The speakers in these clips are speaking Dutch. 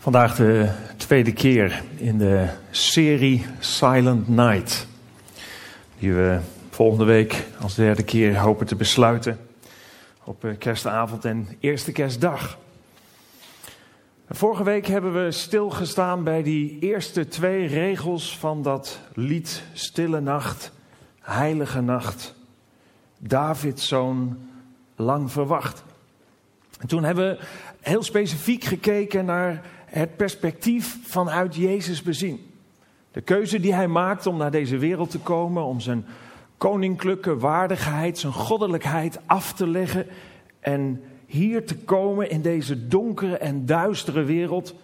Vandaag de tweede keer in de serie Silent Night. Die we volgende week als derde keer hopen te besluiten. Op eh, kerstavond en eerste kerstdag. Vorige week hebben we stilgestaan bij die eerste twee regels van dat lied Stille Nacht, Heilige Nacht. Davids zoon, lang verwacht. En toen hebben we heel specifiek gekeken naar het perspectief vanuit Jezus bezien. De keuze die hij maakt om naar deze wereld te komen, om zijn koninklijke waardigheid, zijn goddelijkheid af te leggen en hier te komen in deze donkere en duistere wereld.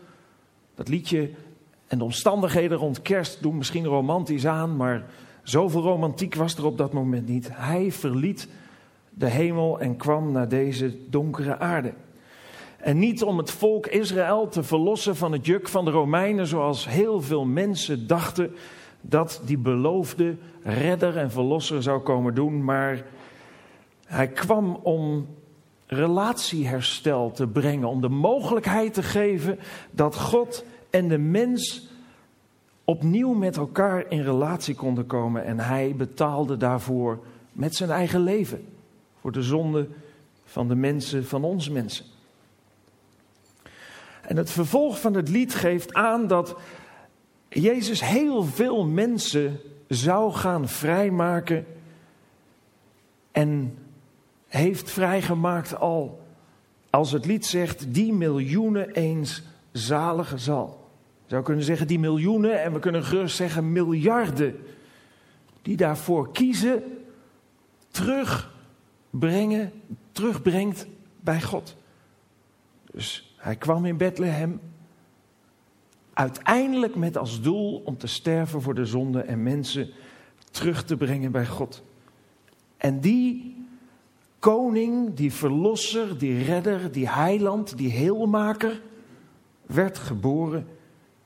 Dat liedje en de omstandigheden rond kerst doen misschien romantisch aan, maar zoveel romantiek was er op dat moment niet. Hij verliet de hemel en kwam naar deze donkere aarde. En niet om het volk Israël te verlossen van het juk van de Romeinen, zoals heel veel mensen dachten dat die beloofde redder en verlosser zou komen doen. Maar hij kwam om relatieherstel te brengen, om de mogelijkheid te geven dat God en de mens opnieuw met elkaar in relatie konden komen. En hij betaalde daarvoor met zijn eigen leven, voor de zonde van de mensen, van ons mensen. En het vervolg van het lied geeft aan dat Jezus heel veel mensen zou gaan vrijmaken en heeft vrijgemaakt al, als het lied zegt, die miljoenen eens zalige zal. Je zou kunnen zeggen die miljoenen en we kunnen gerust zeggen miljarden die daarvoor kiezen, terugbrengen, terugbrengt bij God. Dus hij kwam in Bethlehem uiteindelijk met als doel om te sterven voor de zonde en mensen terug te brengen bij God. En die koning, die verlosser, die redder, die heiland, die heelmaker, werd geboren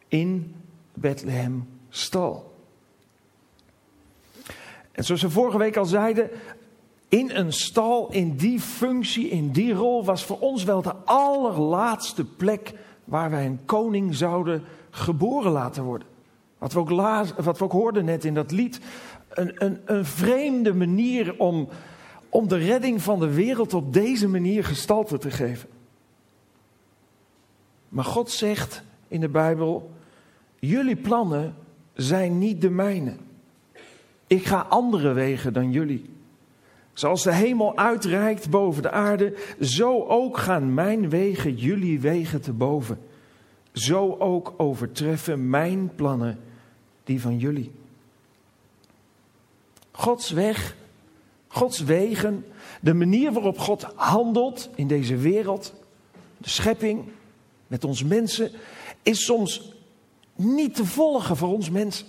in Bethlehem stal. En zoals we vorige week al zeiden, in een stal, in die functie, in die rol, was voor ons wel de allerlaatste plek waar wij een koning zouden geboren laten worden. Wat we ook, wat we ook hoorden net in dat lied. Een, een, een vreemde manier om, om de redding van de wereld op deze manier gestalte te geven. Maar God zegt in de Bijbel: Jullie plannen zijn niet de mijne. Ik ga andere wegen dan jullie. Zoals de hemel uitreikt boven de aarde, zo ook gaan mijn wegen jullie wegen te boven. Zo ook overtreffen mijn plannen die van jullie. Gods weg, Gods wegen, de manier waarop God handelt in deze wereld, de schepping, met ons mensen, is soms niet te volgen voor ons mensen.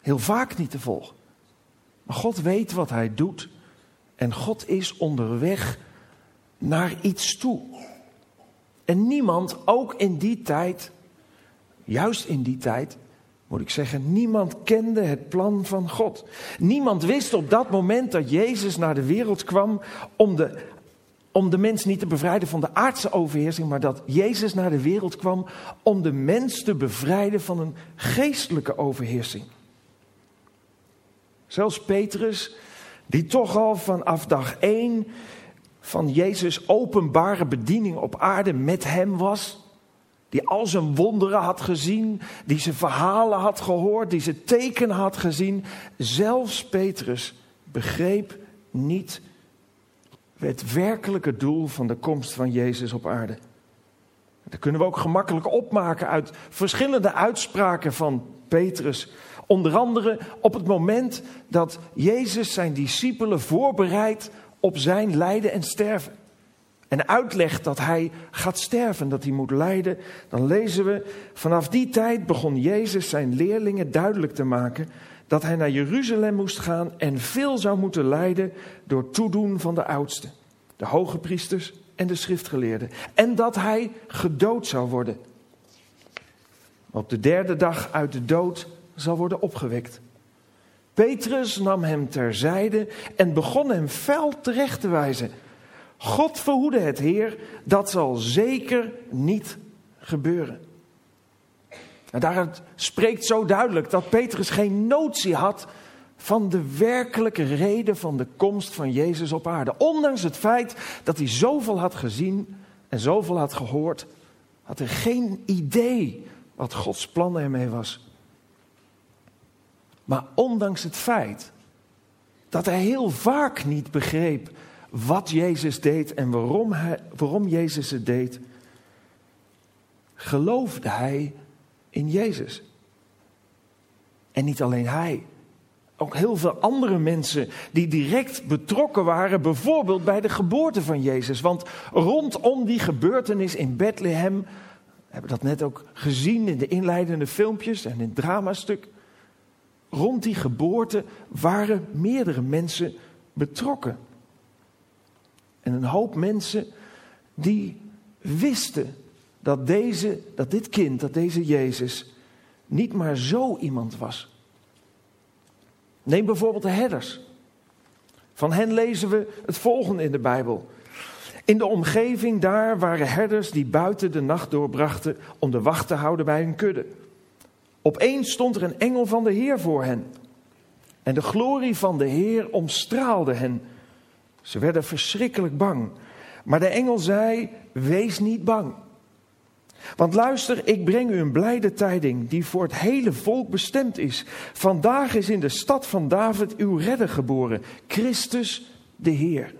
Heel vaak niet te volgen. Maar God weet wat Hij doet en God is onderweg naar iets toe. En niemand, ook in die tijd, juist in die tijd, moet ik zeggen, niemand kende het plan van God. Niemand wist op dat moment dat Jezus naar de wereld kwam om de, om de mens niet te bevrijden van de aardse overheersing, maar dat Jezus naar de wereld kwam om de mens te bevrijden van een geestelijke overheersing. Zelfs Petrus, die toch al vanaf dag één van Jezus openbare bediening op aarde met hem was. Die al zijn wonderen had gezien, die zijn verhalen had gehoord, die zijn tekenen had gezien. Zelfs Petrus begreep niet het werkelijke doel van de komst van Jezus op aarde. Dat kunnen we ook gemakkelijk opmaken uit verschillende uitspraken van Petrus. Onder andere op het moment dat Jezus zijn discipelen voorbereidt op zijn lijden en sterven. En uitlegt dat hij gaat sterven, dat hij moet lijden. Dan lezen we, vanaf die tijd begon Jezus zijn leerlingen duidelijk te maken dat hij naar Jeruzalem moest gaan en veel zou moeten lijden door toedoen van de oudsten, de hoge priesters en de schriftgeleerden. En dat hij gedood zou worden. Op de derde dag uit de dood zal worden opgewekt. Petrus nam hem terzijde en begon hem fel terecht te wijzen. God verhoede het, Heer, dat zal zeker niet gebeuren. En daaruit spreekt zo duidelijk dat Petrus geen notie had van de werkelijke reden van de komst van Jezus op aarde. Ondanks het feit dat hij zoveel had gezien en zoveel had gehoord, had hij geen idee wat Gods plan ermee was. Maar ondanks het feit dat hij heel vaak niet begreep wat Jezus deed en waarom, hij, waarom Jezus het deed, geloofde hij in Jezus. En niet alleen hij, ook heel veel andere mensen die direct betrokken waren, bijvoorbeeld bij de geboorte van Jezus. Want rondom die gebeurtenis in Bethlehem, we hebben dat net ook gezien in de inleidende filmpjes en in het dramastuk. Rond die geboorte waren meerdere mensen betrokken. En een hoop mensen die wisten dat, deze, dat dit kind, dat deze Jezus, niet maar zo iemand was. Neem bijvoorbeeld de herders. Van hen lezen we het volgende in de Bijbel. In de omgeving daar waren herders die buiten de nacht doorbrachten om de wacht te houden bij hun kudde. Opeens stond er een engel van de Heer voor hen. En de glorie van de Heer omstraalde hen. Ze werden verschrikkelijk bang. Maar de engel zei: Wees niet bang. Want luister, ik breng u een blijde tijding die voor het hele volk bestemd is. Vandaag is in de stad van David uw redder geboren, Christus de Heer.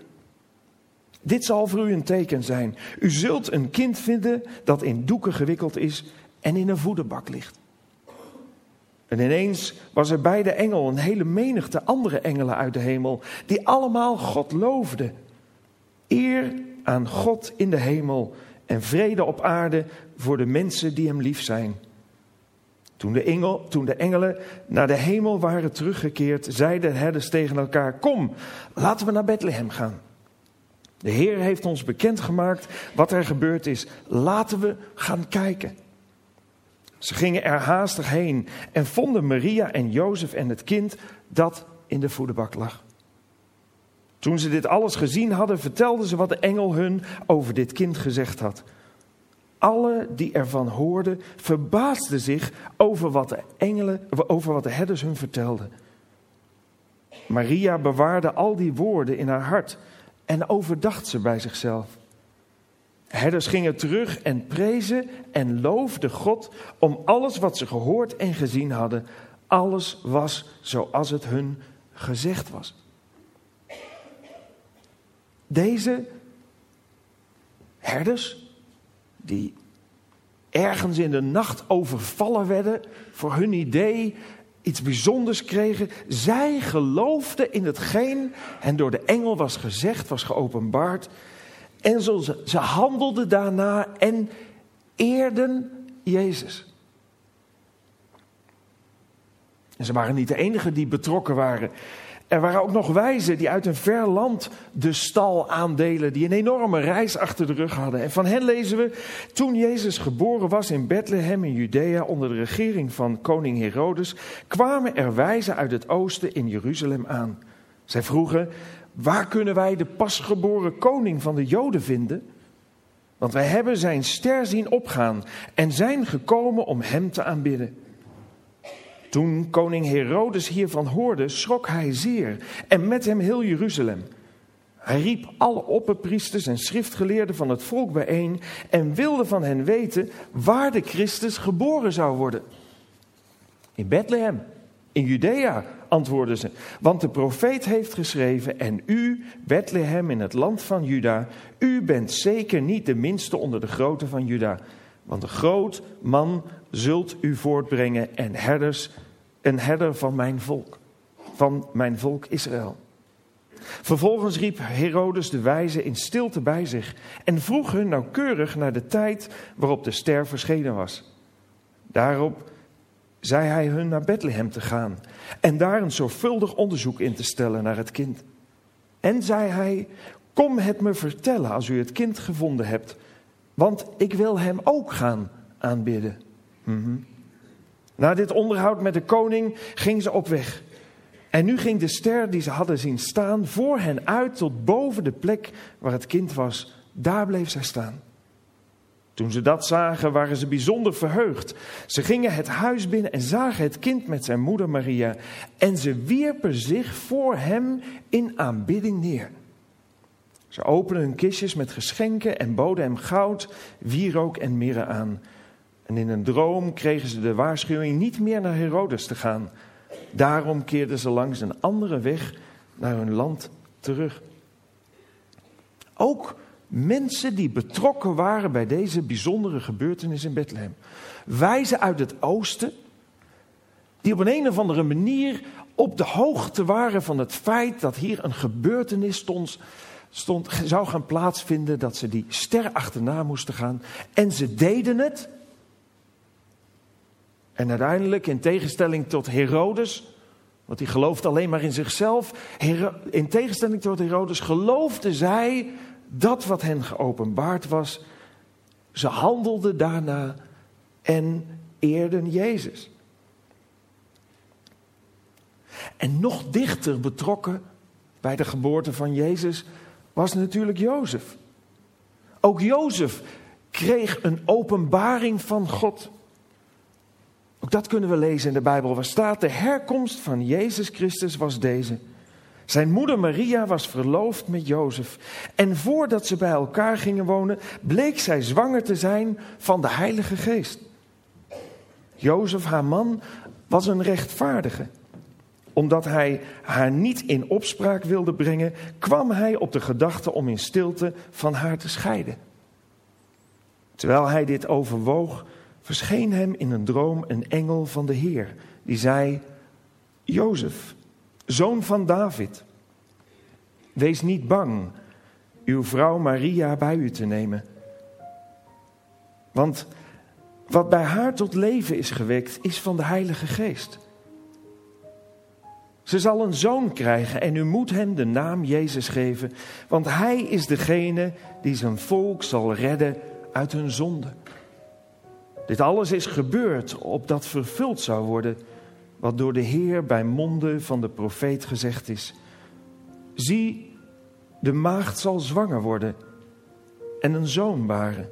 Dit zal voor u een teken zijn. U zult een kind vinden dat in doeken gewikkeld is en in een voederbak ligt. En ineens was er bij de engel een hele menigte andere engelen uit de hemel, die allemaal God loofden. Eer aan God in de hemel en vrede op aarde voor de mensen die hem lief zijn. Toen de, engel, toen de engelen naar de hemel waren teruggekeerd, zeiden de herders tegen elkaar: Kom, laten we naar Bethlehem gaan. De Heer heeft ons bekendgemaakt wat er gebeurd is. Laten we gaan kijken. Ze gingen er haastig heen en vonden Maria en Jozef en het kind dat in de voederbak lag. Toen ze dit alles gezien hadden, vertelden ze wat de engel hun over dit kind gezegd had. Alle die ervan hoorden, verbaasden zich over wat de engelen, over wat de herders hun vertelden. Maria bewaarde al die woorden in haar hart en overdacht ze bij zichzelf. Herders gingen terug en prezen en loofden God om alles wat ze gehoord en gezien hadden. Alles was zoals het hun gezegd was. Deze herders, die ergens in de nacht overvallen werden, voor hun idee iets bijzonders kregen, zij geloofden in hetgeen hen door de engel was gezegd, was geopenbaard. En ze, ze handelden daarna en eerden Jezus. En ze waren niet de enigen die betrokken waren. Er waren ook nog wijzen die uit een ver land de stal aandelen, die een enorme reis achter de rug hadden. En van hen lezen we, toen Jezus geboren was in Bethlehem in Judea onder de regering van koning Herodes, kwamen er wijzen uit het oosten in Jeruzalem aan. Zij vroegen, waar kunnen wij de pasgeboren koning van de Joden vinden? Want wij hebben zijn ster zien opgaan en zijn gekomen om hem te aanbidden. Toen koning Herodes hiervan hoorde, schrok hij zeer en met hem heel Jeruzalem. Hij riep alle opperpriesters en schriftgeleerden van het volk bijeen en wilde van hen weten waar de Christus geboren zou worden. In Bethlehem, in Judea, antwoordden ze, want de profeet heeft geschreven, en u, Bethlehem in het land van Juda, u bent zeker niet de minste onder de grote van Juda, want een groot man zult u voortbrengen en herders, een herder van mijn volk, van mijn volk Israël. Vervolgens riep Herodes de wijze in stilte bij zich en vroeg hun nauwkeurig naar de tijd waarop de ster verschenen was. Daarop zei hij hun naar Bethlehem te gaan en daar een zorgvuldig onderzoek in te stellen naar het kind. En zei hij: Kom het me vertellen als u het kind gevonden hebt, want ik wil hem ook gaan aanbidden. Mm Na dit onderhoud met de koning ging ze op weg. En nu ging de ster die ze hadden zien staan voor hen uit tot boven de plek waar het kind was. Daar bleef zij staan. Toen ze dat zagen, waren ze bijzonder verheugd. Ze gingen het huis binnen en zagen het kind met zijn moeder Maria. En ze wierpen zich voor hem in aanbidding neer. Ze openden hun kistjes met geschenken en boden hem goud, wierook en mirre aan. En in een droom kregen ze de waarschuwing niet meer naar Herodes te gaan. Daarom keerden ze langs een andere weg naar hun land terug. Ook mensen die betrokken waren bij deze bijzondere gebeurtenis in Bethlehem. Wijzen uit het oosten, die op een, of andere manier op de hoogte waren van het feit dat hier een gebeurtenis stond, stond, zou gaan plaatsvinden, dat ze die ster achterna moesten gaan. En ze deden het. En uiteindelijk, in tegenstelling tot Herodes, want die geloofde alleen maar in zichzelf, in tegenstelling tot Herodes, geloofden zij dat wat hen geopenbaard was. Ze handelden daarna en eerden Jezus. En nog dichter betrokken bij de geboorte van Jezus was natuurlijk Jozef. Ook Jozef kreeg een openbaring van God. Ook dat kunnen we lezen in de Bijbel. Waar staat de herkomst van Jezus Christus was deze. Zijn moeder Maria was verloofd met Jozef. En voordat ze bij elkaar gingen wonen, bleek zij zwanger te zijn van de Heilige Geest. Jozef, haar man, was een rechtvaardige. Omdat hij haar niet in opspraak wilde brengen, kwam hij op de gedachte om in stilte van haar te scheiden. Terwijl hij dit overwoog, verscheen hem in een droom een engel van de Heer, die zei: Jozef zoon van David, wees niet bang uw vrouw Maria bij u te nemen. Want wat bij haar tot leven is gewekt, is van de Heilige Geest. Ze zal een zoon krijgen en u moet hem de naam Jezus geven, want hij is degene die zijn volk zal redden uit hun zonde. Dit alles is gebeurd opdat vervuld zou worden wat door de Heer bij monden van de profeet gezegd is. Zie, de maagd zal zwanger worden en een zoon baren.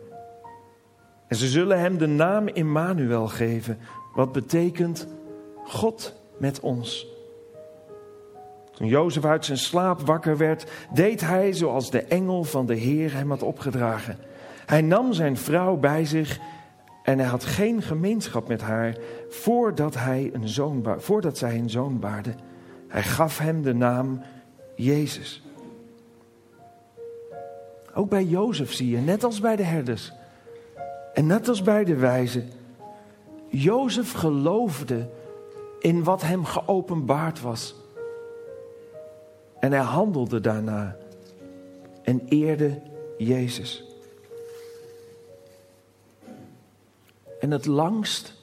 En ze zullen hem de naam Immanuel geven, wat betekent God met ons. Toen Jozef uit zijn slaap wakker werd, deed hij zoals de engel van de Heer hem had opgedragen. Hij nam zijn vrouw bij zich en hij had geen gemeenschap met haar voordat, hij een zoon, voordat zij een zoon baarde. Hij gaf hem de naam Jezus. Ook bij Jozef zie je, net als bij de herders en net als bij de wijzen, Jozef geloofde in wat hem geopenbaard was. En hij handelde daarna en eerde Jezus. En het langst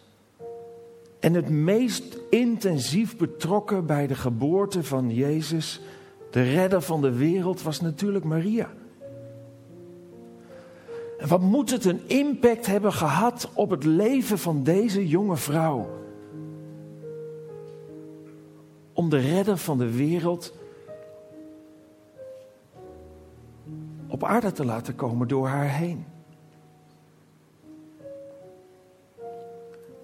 en het meest intensief betrokken bij de geboorte van Jezus, de redder van de wereld, was natuurlijk Maria. En wat moet het een impact hebben gehad op het leven van deze jonge vrouw? Om de redder van de wereld op aarde te laten komen door haar heen.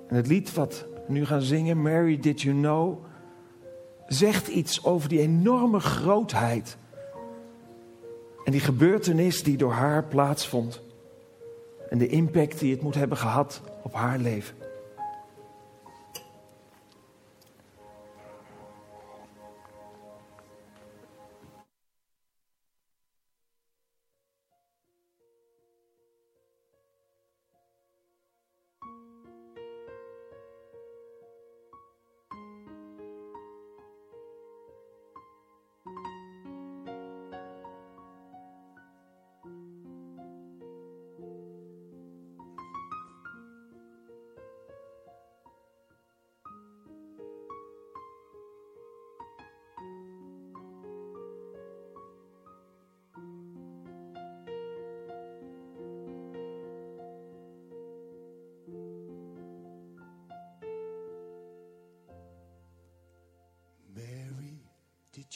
En het lied wat we nu gaan zingen, Mary Did You Know, zegt iets over die enorme grootheid. En die gebeurtenis die door haar plaatsvond. En de impact die het moet hebben gehad op haar leven.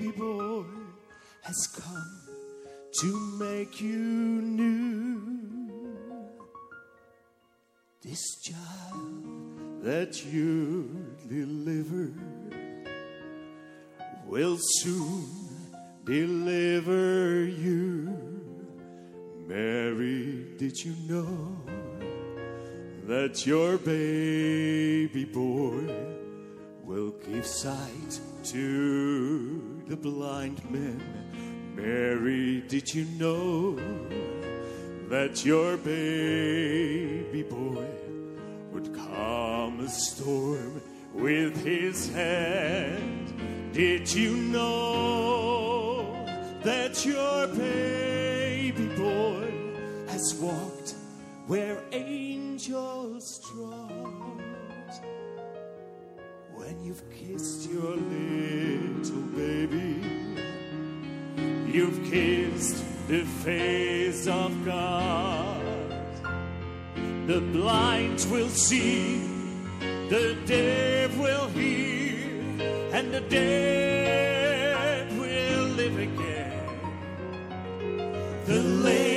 boy has come to make you new? This child that you deliver will soon deliver you. Mary, did you know that your baby boy will give sight to the blind men? Mary, did you know that your baby boy would calm a storm with his hand? Did you know that your baby boy has walked where angels trot? When you've kissed your little baby, you've kissed the face of God. The blind will see, the deaf will hear, and the dead will live again. The lame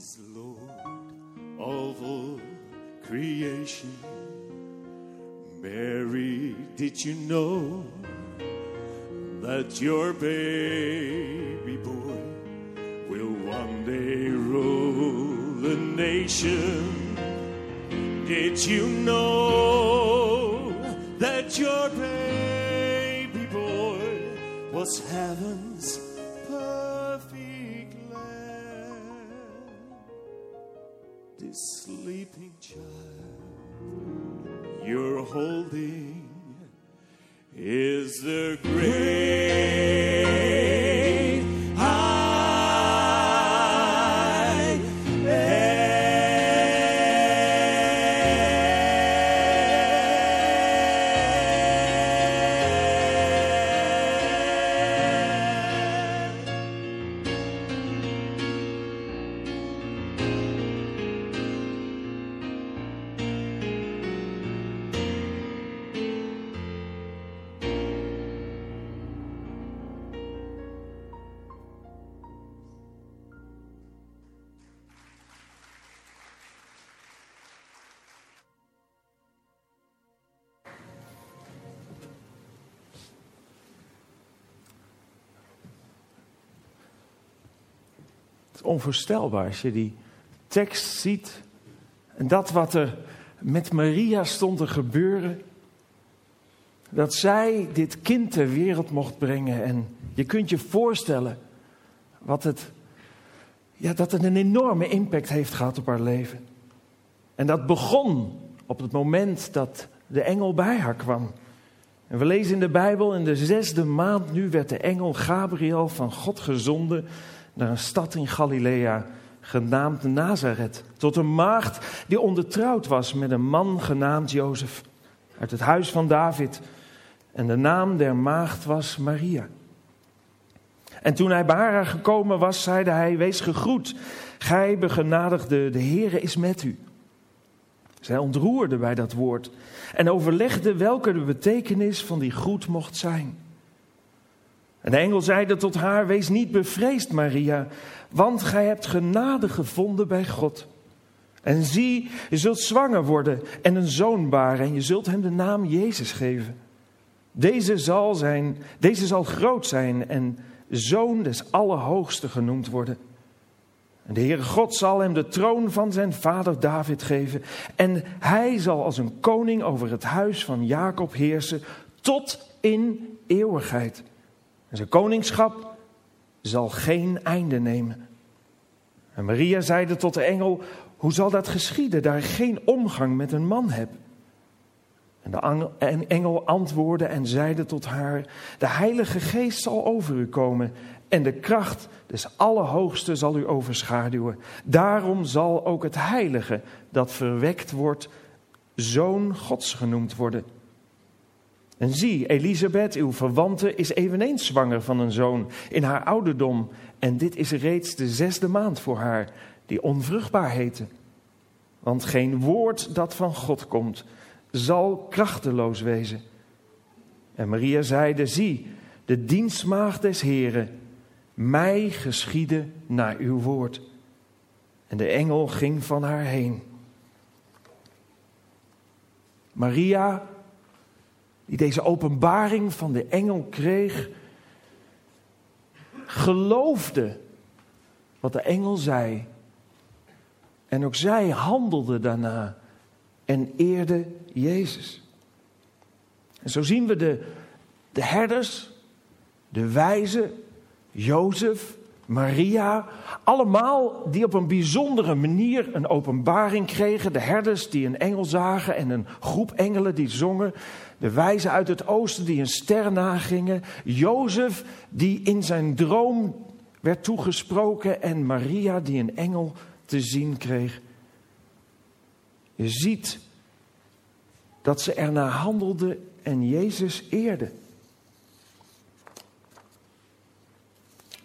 is Lord of all creation? Mary, did you know that your baby boy will one day rule the nation? Did you know that your baby boy was heaven's onvoorstelbaar als je die tekst ziet. En dat wat er met Maria stond te gebeuren. Dat zij dit kind ter wereld mocht brengen. En je kunt je voorstellen wat het, ja, dat het een enorme impact heeft gehad op haar leven. En dat begon op het moment dat de engel bij haar kwam. En we lezen in de Bijbel, in de zesde maand nu werd de engel Gabriel van God gezonden naar een stad in Galilea, genaamd Nazareth, tot een maagd die ondertrouwd was met een man genaamd Jozef, uit het huis van David. En de naam der maagd was Maria. En toen hij bij haar gekomen was, zeide hij, wees gegroet, gij begenadigde, de Heere is met u. Zij ontroerde bij dat woord en overlegde welke de betekenis van die groet mocht zijn. De engel zeide tot haar: Wees niet bevreesd, Maria, want gij hebt genade gevonden bij God. En zie, je zult zwanger worden en een zoon baren, en je zult hem de naam Jezus geven. Deze zal, zijn, deze zal groot zijn en zoon des Allerhoogste genoemd worden. En de Heere God zal hem de troon van zijn vader David geven. En hij zal als een koning over het huis van Jacob heersen tot in eeuwigheid. Zijn koningschap zal geen einde nemen. En Maria zeide tot de engel: Hoe zal dat geschieden, daar ik geen omgang met een man heb? En de engel antwoordde en zeide tot haar: De Heilige Geest zal over u komen en de kracht des Allerhoogste zal u overschaduwen. Daarom zal ook het Heilige dat verwekt wordt, Zoon Gods genoemd worden. En zie, Elisabeth, uw verwante, is eveneens zwanger van een zoon in haar ouderdom. En dit is reeds de zesde maand voor haar, die onvruchtbaar heette. Want geen woord dat van God komt, zal krachteloos wezen. En Maria zeide, zie, de dienstmaagd des Heren, mij geschiede naar uw woord. En de engel ging van haar heen. Maria, die deze openbaring van de engel kreeg, geloofde wat de engel zei. En ook zij handelde daarna en eerde Jezus. En zo zien we de, de herders, de wijzen, Jozef, Maria, allemaal die op een bijzondere manier een openbaring kregen. De herders die een engel zagen en een groep engelen die zongen. De wijzen uit het oosten die een ster nagingen. Jozef die in zijn droom werd toegesproken en Maria die een engel te zien kreeg. Je ziet dat ze ernaar handelde en Jezus eerde.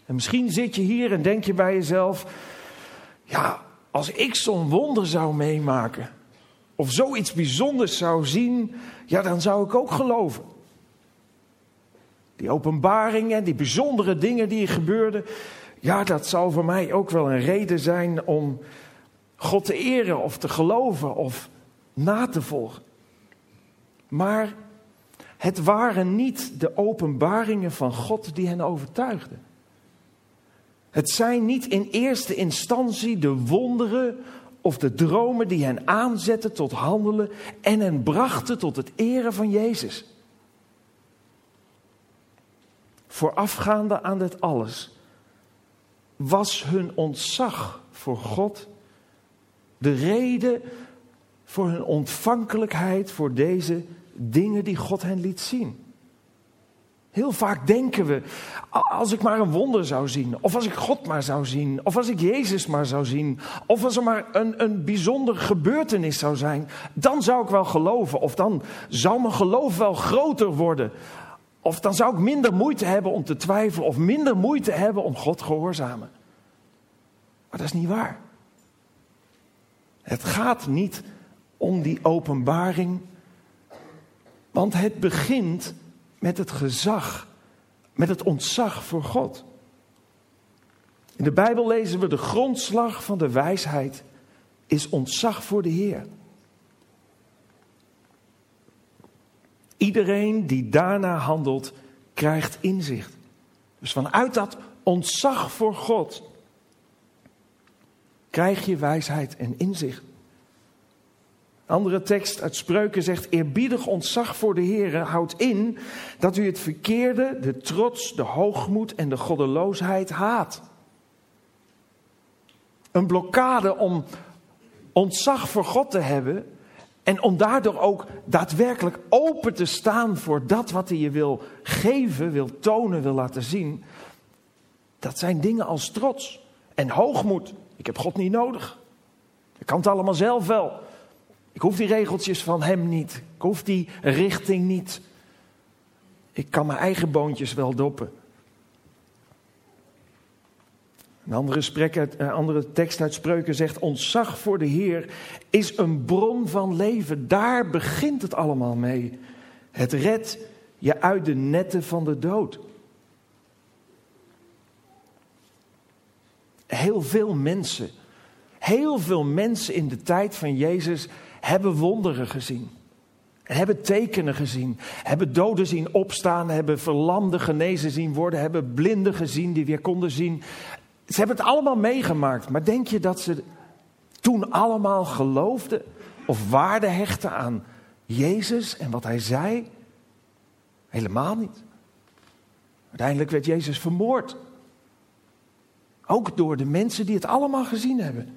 En misschien zit je hier en denk je bij jezelf: ja, als ik zo'n wonder zou meemaken, of zoiets bijzonders zou zien, ja, dan zou ik ook geloven. Die openbaringen, die bijzondere dingen die er gebeurden, ja, dat zou voor mij ook wel een reden zijn om God te eren of te geloven of na te volgen. Maar het waren niet de openbaringen van God die hen overtuigden. Het zijn niet in eerste instantie de wonderen of de dromen die hen aanzetten tot handelen en hen brachten tot het eren van Jezus. Voorafgaande aan dit alles was hun ontzag voor God de reden voor hun ontvankelijkheid voor deze dingen die God hen liet zien. Heel vaak denken we, als ik maar een wonder zou zien, of als ik God maar zou zien, of als ik Jezus maar zou zien, of als er maar een, een bijzonder gebeurtenis zou zijn, dan zou ik wel geloven, of dan zou mijn geloof wel groter worden, of dan zou ik minder moeite hebben om te twijfelen, of minder moeite hebben om God gehoorzamen. Maar dat is niet waar. Het gaat niet om die openbaring, want het begint met het gezag, met het ontzag voor God. In de Bijbel lezen we de grondslag van de wijsheid is ontzag voor de Heer. Iedereen die daarna handelt, krijgt inzicht. Dus vanuit dat ontzag voor God krijg je wijsheid en inzicht. Andere tekst uit Spreuken zegt: Eerbiedig ontzag voor de Heer houdt in dat u het verkeerde, de trots, de hoogmoed en de goddeloosheid haat. Een blokkade om ontzag voor God te hebben en om daardoor ook daadwerkelijk open te staan voor dat wat hij je wil geven, wil tonen, wil laten zien. Dat zijn dingen als trots en hoogmoed. Ik heb God niet nodig. Ik kan het allemaal zelf wel. Ik hoef die regeltjes van hem niet. Ik hoef die richting niet. Ik kan mijn eigen boontjes wel doppen. Een andere, sprek een andere tekst uit Spreuken zegt: Ontzag voor de Heer is een bron van leven. Daar begint het allemaal mee. Het redt je uit de netten van de dood. Heel veel mensen, heel veel mensen in de tijd van Jezus hebben wonderen gezien. Hebben tekenen gezien. Hebben doden zien opstaan. Hebben verlamden genezen zien worden. Hebben blinden gezien die weer konden zien. Ze hebben het allemaal meegemaakt, maar denk je dat ze toen allemaal geloofden of waarde hechten aan Jezus en wat hij zei? Helemaal niet. Uiteindelijk werd Jezus vermoord. Ook door de mensen die het allemaal gezien hebben.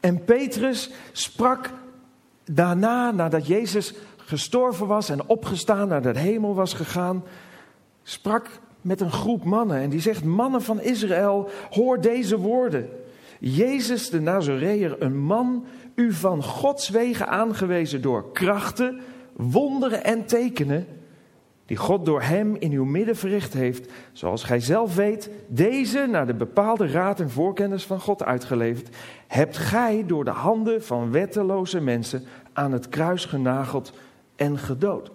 En Petrus sprak daarna, nadat Jezus gestorven was en opgestaan naar de hemel was gegaan, sprak met een groep mannen. En die zegt: Mannen van Israël, hoor deze woorden. Jezus de Nazareër, een man, u van Gods wegen aangewezen door krachten, wonderen en tekenen, die God door hem in uw midden verricht heeft, zoals gij zelf weet, deze naar de bepaalde raad en voorkennis van God uitgeleverd, hebt gij door de handen van wetteloze mensen aan het kruis genageld en gedood.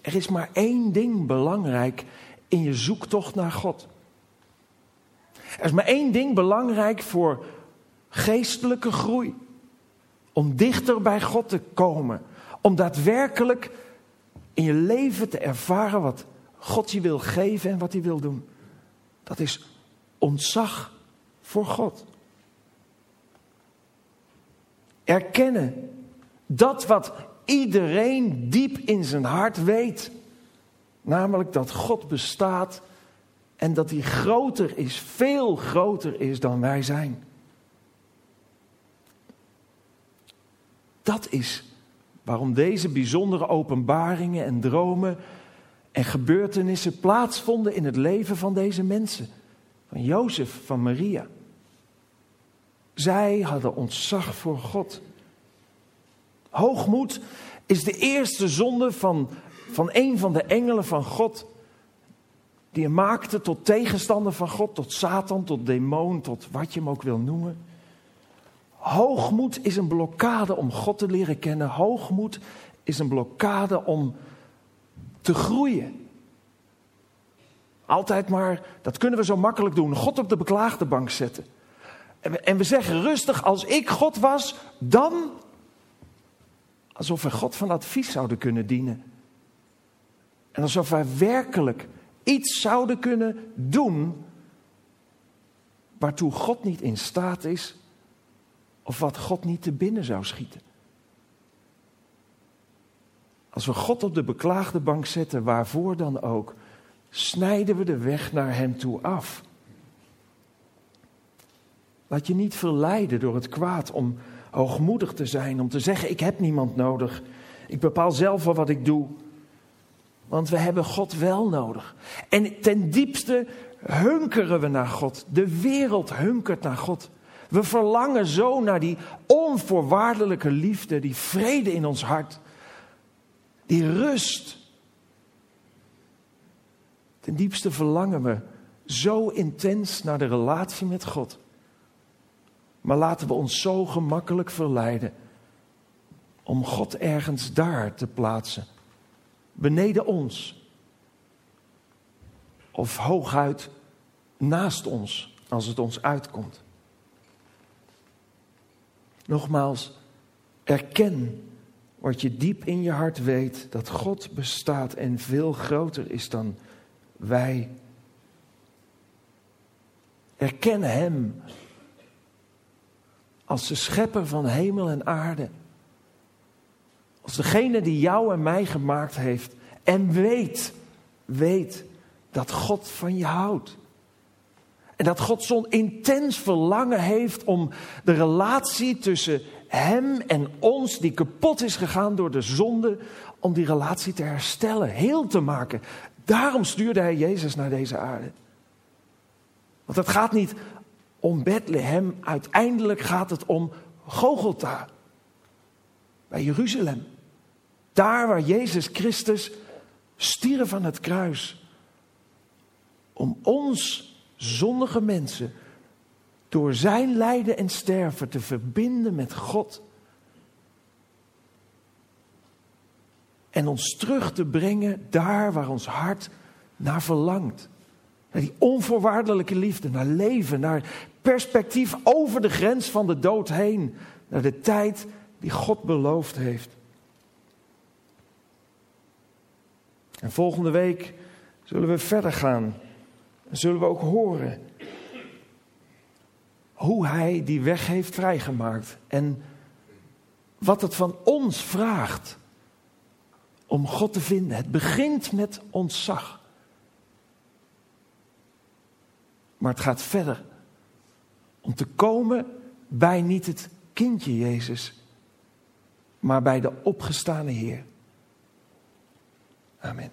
Er is maar één ding belangrijk in je zoektocht naar God. Er is maar één ding belangrijk voor geestelijke groei. Om dichter bij God te komen. Om daadwerkelijk in je leven te ervaren wat God je wil geven en wat hij wil doen. Dat is ontzag voor God. Erkennen dat wat iedereen diep in zijn hart weet. Namelijk dat God bestaat en dat hij groter is, veel groter is dan wij zijn. Dat is waarom deze bijzondere openbaringen en dromen en gebeurtenissen plaatsvonden in het leven van deze mensen. Jozef, van Maria. Zij hadden ontzag voor God. Hoogmoed is de eerste zonde van, van een van de engelen van God. Die hem maakte tot tegenstander van God, tot Satan, tot demon, tot wat je hem ook wil noemen. Hoogmoed is een blokkade om God te leren kennen. Hoogmoed is een blokkade om te groeien. Altijd maar, dat kunnen we zo makkelijk doen, God op de beklaagde bank zetten. En we zeggen rustig, als ik God was, dan alsof we God van advies zouden kunnen dienen. En alsof wij werkelijk iets zouden kunnen doen waartoe God niet in staat is of wat God niet te binnen zou schieten. Als we God op de beklaagde bank zetten, waarvoor dan ook, snijden we de weg naar Hem toe af. Laat je niet verleiden door het kwaad om hoogmoedig te zijn, om te zeggen: Ik heb niemand nodig. Ik bepaal zelf wel wat ik doe. Want we hebben God wel nodig. En ten diepste hunkeren we naar God. De wereld hunkert naar God. We verlangen zo naar die onvoorwaardelijke liefde, die vrede in ons hart, die rust. Ten diepste verlangen we zo intens naar de relatie met God. Maar laten we ons zo gemakkelijk verleiden om God ergens daar te plaatsen, beneden ons of hooguit naast ons als het ons uitkomt. Nogmaals, erken wat je diep in je hart weet, dat God bestaat en veel groter is dan wij. Erken Hem als de schepper van hemel en aarde. Als degene die jou en mij gemaakt heeft. En weet, weet dat God van je houdt. En dat God zo'n intens verlangen heeft om de relatie tussen Hem en ons, die kapot is gegaan door de zonde, om die relatie te herstellen, heel te maken. Daarom stuurde Hij Jezus naar deze aarde. Want het gaat niet om Bethlehem, uiteindelijk gaat het om Gogolta, bij Jeruzalem. Daar waar Jezus Christus stierf van het kruis. Om ons zondige mensen door zijn lijden en sterven te verbinden met God. En ons terug te brengen daar waar ons hart naar verlangt. Naar die onvoorwaardelijke liefde, naar leven, naar perspectief over de grens van de dood heen. Naar de tijd die God beloofd heeft. En volgende week zullen we verder gaan. En zullen we ook horen hoe hij die weg heeft vrijgemaakt. En wat het van ons vraagt om God te vinden. Het begint met ontzag. Maar het gaat verder. Om te komen bij niet het kindje Jezus, maar bij de opgestane Heer. Amen.